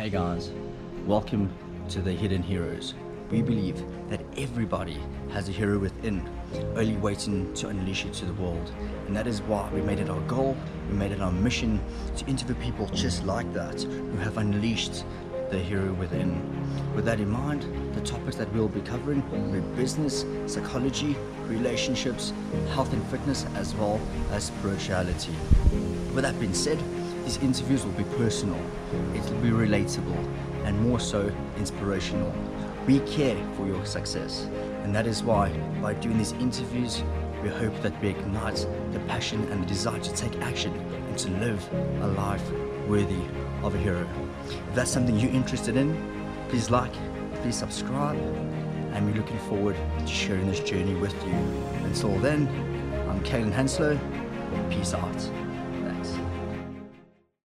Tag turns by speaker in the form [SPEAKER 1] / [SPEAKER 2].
[SPEAKER 1] Hey guys, welcome to the Hidden Heroes. We believe that everybody has a hero within, only waiting to unleash it to the world. And that is why we made it our goal, we made it our mission to interview people just like that who have unleashed the hero within. With that in mind, the topics that we'll be covering will be business, psychology, relationships, health and fitness, as well as spirituality. With that being said, these interviews will be personal, it will be relatable, and more so inspirational. We care for your success, and that is why, by doing these interviews, we hope that we ignite the passion and the desire to take action and to live a life worthy of a hero. If that's something you're interested in, please like, please subscribe, and we're looking forward to sharing this journey with you. Until then, I'm Kaelin Henslow. Peace out.